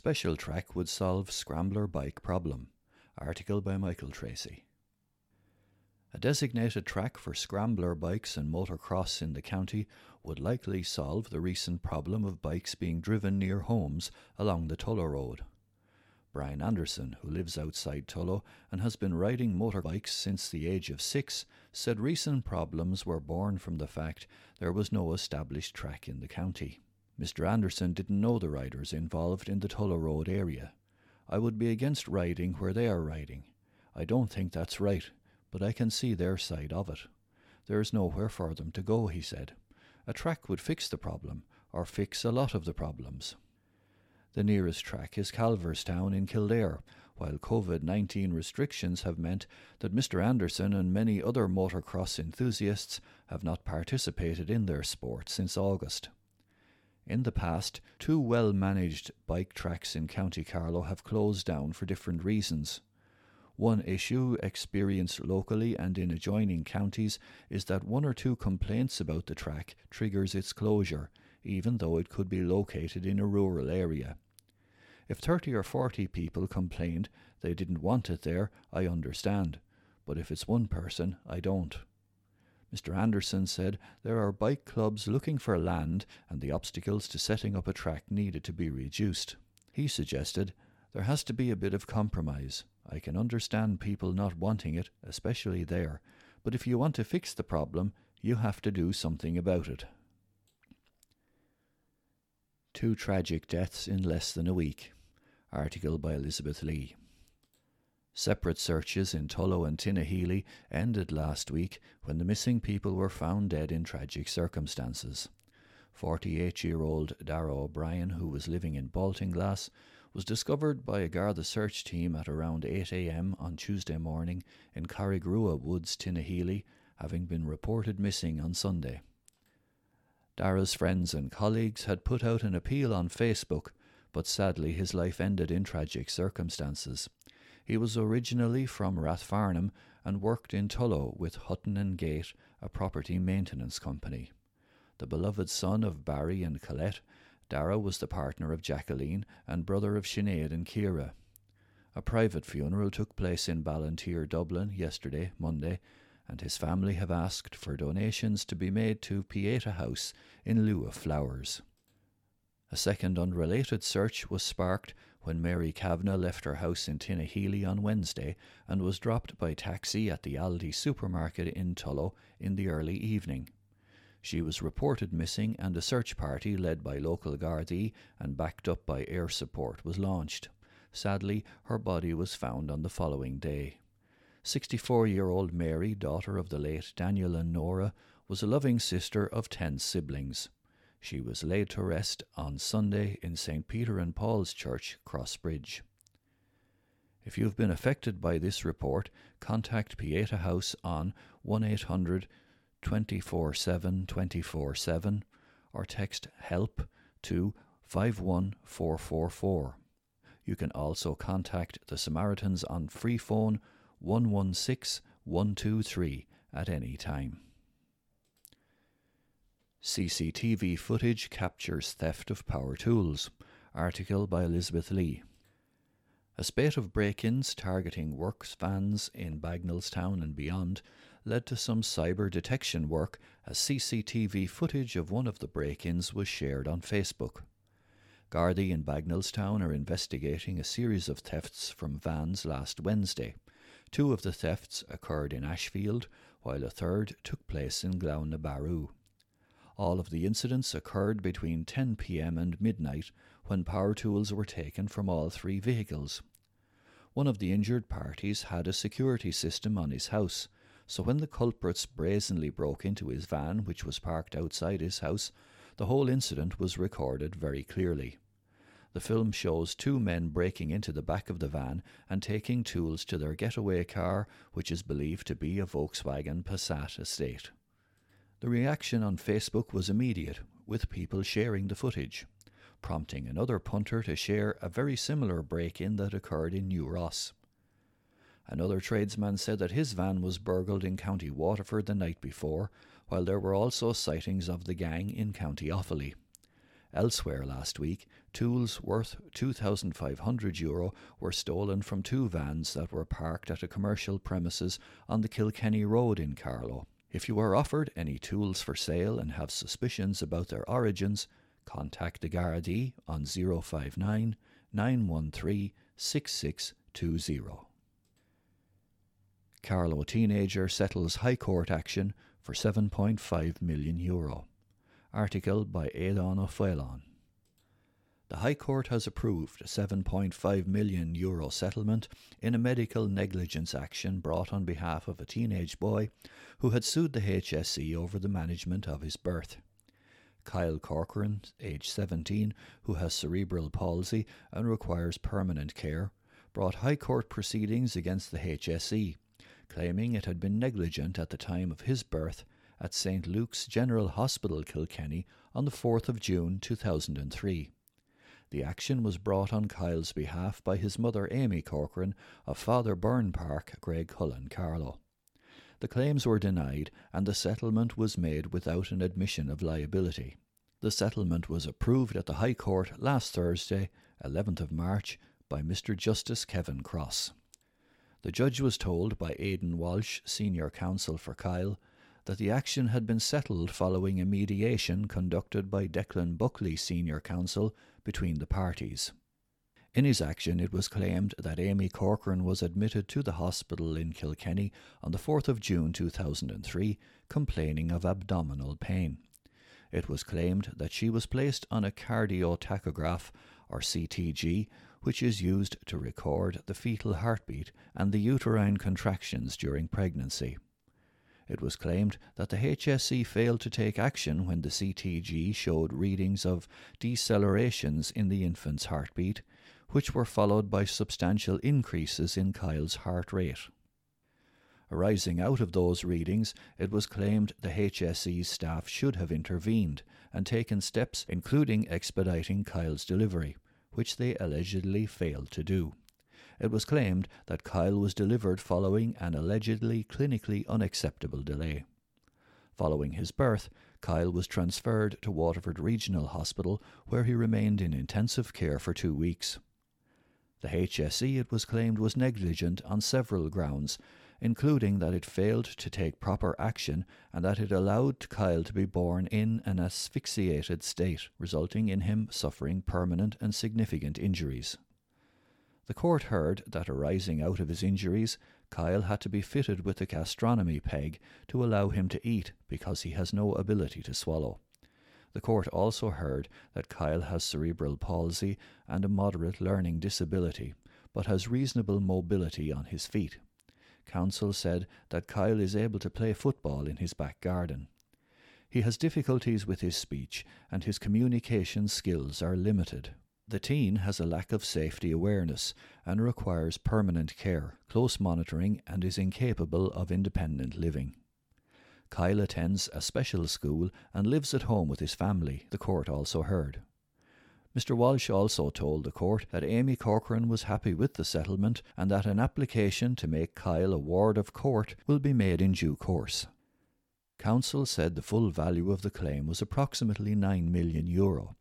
Special track would solve scrambler bike problem. Article by Michael Tracy. A designated track for scrambler bikes and motocross in the county would likely solve the recent problem of bikes being driven near homes along the Tullow Road. Brian Anderson, who lives outside Tullow and has been riding motorbikes since the age of six, said recent problems were born from the fact there was no established track in the county. Mr. Anderson didn't know the riders involved in the Tullow Road area. I would be against riding where they are riding. I don't think that's right, but I can see their side of it. There is nowhere for them to go, he said. A track would fix the problem, or fix a lot of the problems. The nearest track is Calverstown in Kildare, while COVID 19 restrictions have meant that Mr. Anderson and many other motocross enthusiasts have not participated in their sport since August. In the past, two well managed bike tracks in County Carlow have closed down for different reasons. One issue experienced locally and in adjoining counties is that one or two complaints about the track triggers its closure, even though it could be located in a rural area. If 30 or 40 people complained they didn't want it there, I understand, but if it's one person, I don't. Mr. Anderson said there are bike clubs looking for land and the obstacles to setting up a track needed to be reduced. He suggested there has to be a bit of compromise. I can understand people not wanting it, especially there, but if you want to fix the problem, you have to do something about it. Two tragic deaths in less than a week. Article by Elizabeth Lee. Separate searches in Tullow and Tinahely ended last week when the missing people were found dead in tragic circumstances. 48 year old Dara O'Brien, who was living in Baltinglass, was discovered by a Garda search team at around 8 a.m. on Tuesday morning in Carrigrua Woods, Tinahely, having been reported missing on Sunday. Dara's friends and colleagues had put out an appeal on Facebook, but sadly his life ended in tragic circumstances. He was originally from Rathfarnham and worked in Tullow with Hutton and Gate, a property maintenance company. The beloved son of Barry and Colette, Dara was the partner of Jacqueline and brother of Sinead and Kira. A private funeral took place in Ballinteer, Dublin, yesterday, Monday, and his family have asked for donations to be made to Pieta House in lieu of flowers. A second unrelated search was sparked when Mary Kavanagh left her house in Tinahely on Wednesday and was dropped by taxi at the Aldi supermarket in Tullow in the early evening. She was reported missing, and a search party led by local Gardaí and backed up by air support was launched. Sadly, her body was found on the following day. 64 year old Mary, daughter of the late Daniel and Nora, was a loving sister of 10 siblings. She was laid to rest on Sunday in St. Peter and Paul's Church, Crossbridge. If you have been affected by this report, contact Pieta House on 1 800 24 7 or text HELP to 51444. You can also contact the Samaritans on free phone 116 123 at any time. CCTV footage captures theft of power tools. Article by Elizabeth Lee. A spate of break ins targeting works vans in Bagnallstown and beyond led to some cyber detection work as CCTV footage of one of the break ins was shared on Facebook. Gardaí in Bagnallstown are investigating a series of thefts from vans last Wednesday. Two of the thefts occurred in Ashfield, while a third took place in Glown All of the incidents occurred between 10 pm and midnight when power tools were taken from all three vehicles. One of the injured parties had a security system on his house, so when the culprits brazenly broke into his van, which was parked outside his house, the whole incident was recorded very clearly. The film shows two men breaking into the back of the van and taking tools to their getaway car, which is believed to be a Volkswagen Passat estate. The reaction on Facebook was immediate, with people sharing the footage prompting another punter to share a very similar break in that occurred in New Ross. Another tradesman said that his van was burgled in County Waterford the night before, while there were also sightings of the gang in County Offaly. Elsewhere last week, tools worth €2,500 were stolen from two vans that were parked at a commercial premises on the Kilkenny Road in Carlow. If you are offered any tools for sale and have suspicions about their origins, contact the Gardaí on 059 913 6620. Carlow teenager settles High Court action for 7.5 million euro. Article by Aidan O'Phelan. The High Court has approved a 7.5 million euro settlement in a medical negligence action brought on behalf of a teenage boy who had sued the HSE over the management of his birth. Kyle Corcoran, age 17, who has cerebral palsy and requires permanent care, brought High Court proceedings against the HSE, claiming it had been negligent at the time of his birth at St Luke's General Hospital, Kilkenny, on the 4th of June 2003. The action was brought on Kyle's behalf by his mother Amy Corcoran of Father Burn Park, Graiguecullen, Carlow. The claims were denied and the settlement was made without an admission of liability. The settlement was approved at the High Court last Thursday, 11th of March, by Mr Justice Kevin Cross. The judge was told by Aidan Walsh, senior counsel for Kyle, that the action had been settled following a mediation conducted by Declan Buckley, senior counsel, between the parties. In his action, it was claimed that Amy Corcoran was admitted to the hospital in Kilkenny on the 4th of June 2003, complaining of abdominal pain. It was claimed that she was placed on a cardiotachograph, or CTG, which is used to record the fetal heartbeat and the uterine contractions during pregnancy. It was claimed that the HSE failed to take action when the CTG showed readings of decelerations in the infant's heartbeat, which were followed by substantial increases in Kyle's heart rate. Arising out of those readings, it was claimed the HSE's staff should have intervened and taken steps including expediting Kyle's delivery, which they allegedly failed to do. It was claimed that Kyle was delivered following an allegedly clinically unacceptable delay. Following his birth, Kyle was transferred to Waterford Regional Hospital, where he remained in intensive care for two weeks. The HSE, it was claimed, was negligent on several grounds, including that it failed to take proper action and that it allowed Kyle to be born in an asphyxiated state, resulting in him suffering permanent and significant injuries. The court heard that arising out of his injuries, Kyle had to be fitted with a gastrostomy peg to allow him to eat because he has no ability to swallow. The court also heard that Kyle has cerebral palsy and a moderate learning disability, but has reasonable mobility on his feet. Counsel said that Kyle is able to play football in his back garden. He has difficulties with his speech, and his communication skills are limited. The teen has a lack of safety awareness and requires permanent care, close monitoring, and is incapable of independent living. Kyle attends a special school and lives at home with his family, the court also heard. Mr. Walsh also told the court that Amy Corcoran was happy with the settlement and that an application to make Kyle a ward of court will be made in due course. Counsel said the full value of the claim was approximately 9 million euro,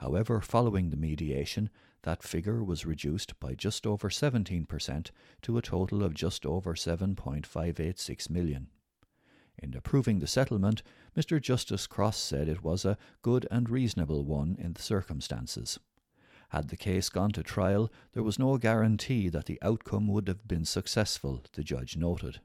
However, following the mediation, that figure was reduced by just over 17% to a total of just over 7.586 million. In approving the settlement, Mr. Justice Cross said it was a good and reasonable one in the circumstances. Had the case gone to trial, there was no guarantee that the outcome would have been successful, the judge noted.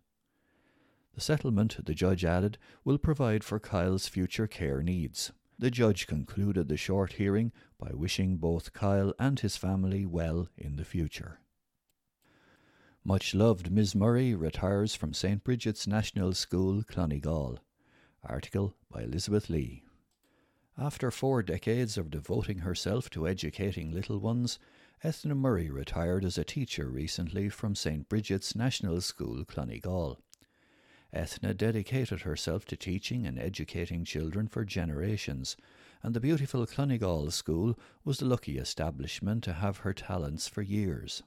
The settlement, the judge added, will provide for Kyle's future care needs. The judge concluded the short hearing by wishing both Kyle and his family well in the future. Much loved Ms. Murray retires from St. Bridget's National School, Clonegall. Article by Elizabeth Lee. After four decades of devoting herself to educating little ones, Ethna Murray retired as a teacher recently from St. Bridget's National School, Clonegall. Ethna dedicated herself to teaching and educating children for generations, and the beautiful Clonegall School was the lucky establishment to have her talents for years.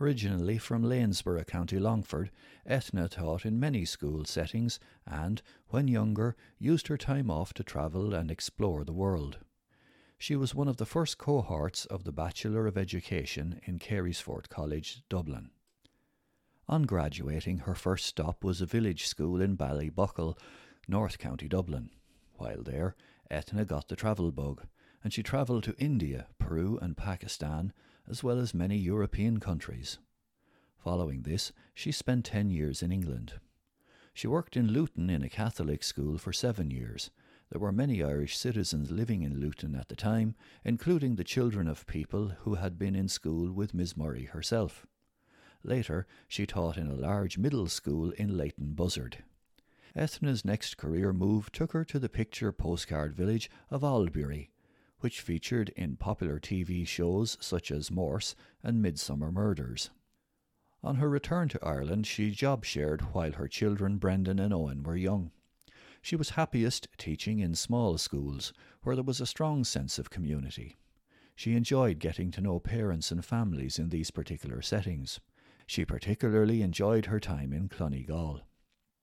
Originally from Lanesborough, County Longford, Ethna taught in many school settings and, when younger, used her time off to travel and explore the world. She was one of the first cohorts of the Bachelor of Education in Carysfort College, Dublin. On graduating, her first stop was a village school in Ballyboughal, North County Dublin. While there, Eithne got the travel bug, and she travelled to India, Peru, and Pakistan, as well as many European countries. Following this, she spent ten years in England. She worked in Luton in a Catholic school for seven years. There were many Irish citizens living in Luton at the time, including the children of people who had been in school with Miss Murray herself. Later, she taught in a large middle school in Leighton Buzzard. Eithne's next career move took her to the picture postcard village of Albury, which featured in popular TV shows such as Morse and Midsomer Murders. On her return to Ireland, she job shared while her children Brendan and Owen were young. She was happiest teaching in small schools, where there was a strong sense of community. She enjoyed getting to know parents and families in these particular settings. She particularly enjoyed her time in Clonegall.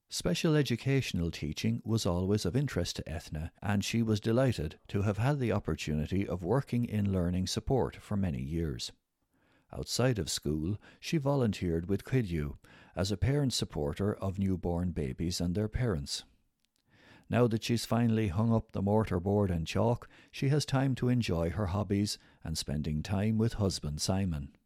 Special educational teaching was always of interest to Ethna, and she was delighted to have had the opportunity of working in learning support for many years. Outside of school, she volunteered with Cuidiú as a parent supporter of newborn babies and their parents. Now that she's finally hung up the mortarboard and chalk, she has time to enjoy her hobbies and spending time with husband Simon.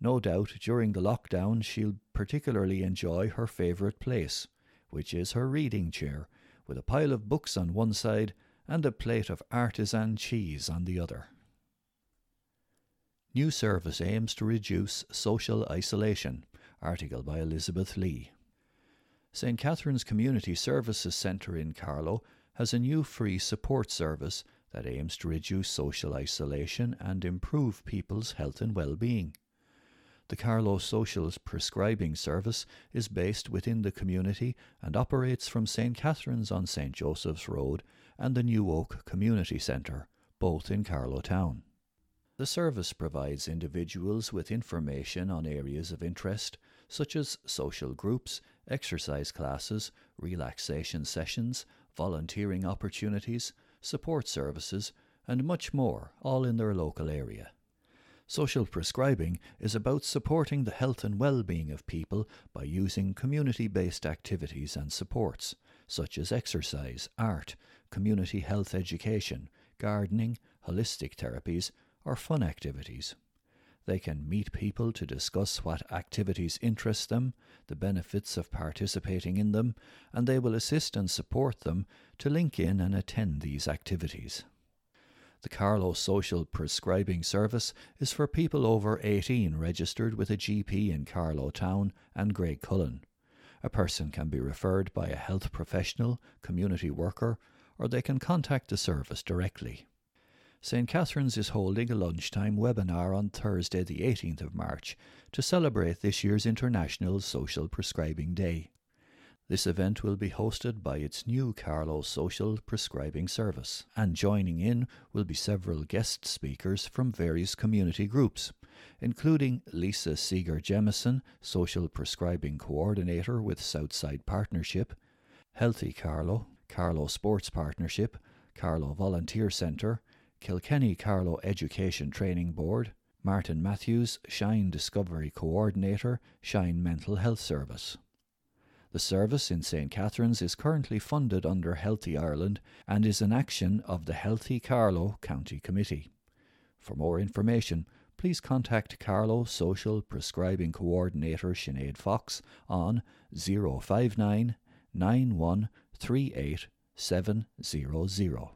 No doubt during the lockdown she'll particularly enjoy her favourite place, which is her reading chair, with a pile of books on one side and a plate of artisan cheese on the other. New service aims to reduce social isolation. Article by Elizabeth Lee. St. Catherine's Community Services Centre in Carlow has a new free support service that aims to reduce social isolation and improve people's health and well-being. The Carlow Social Prescribing Service is based within the community and operates from St. Catherine's on St. Joseph's Road and the New Oak Community Centre, both in Carlow Town. The service provides individuals with information on areas of interest, such as social groups, exercise classes, relaxation sessions, volunteering opportunities, support services, and much more, all in their local area. Social prescribing is about supporting the health and well being of people by using community based activities and supports, such as exercise, art, community health education, gardening, holistic therapies, or fun activities. They can meet people to discuss what activities interest them, the benefits of participating in them, and they will assist and support them to link in and attend these activities. The Carlow Social Prescribing Service is for people over 18 registered with a GP in Carlow Town and Graiguecullen. A person can be referred by a health professional, community worker, or they can contact the service directly. St. Catherine's is holding a lunchtime webinar on Thursday, the 18th of March, to celebrate this year's International Social Prescribing Day. This event will be hosted by its new Carlow Social Prescribing Service, and joining in will be several guest speakers from various community groups, including Lisa Seeger Jemison, Social Prescribing Coordinator with Southside Partnership, Healthy Carlow, Carlow Sports Partnership, Carlow Volunteer Centre, Kilkenny Carlow Education Training Board, Martin Matthews, Shine Discovery Coordinator, Shine Mental Health Service. The service in St. Catherine's is currently funded under Healthy Ireland and is an action of the Healthy Carlow County Committee. For more information, please contact Carlow Social Prescribing Coordinator Sinead Fox on 059 9138 700.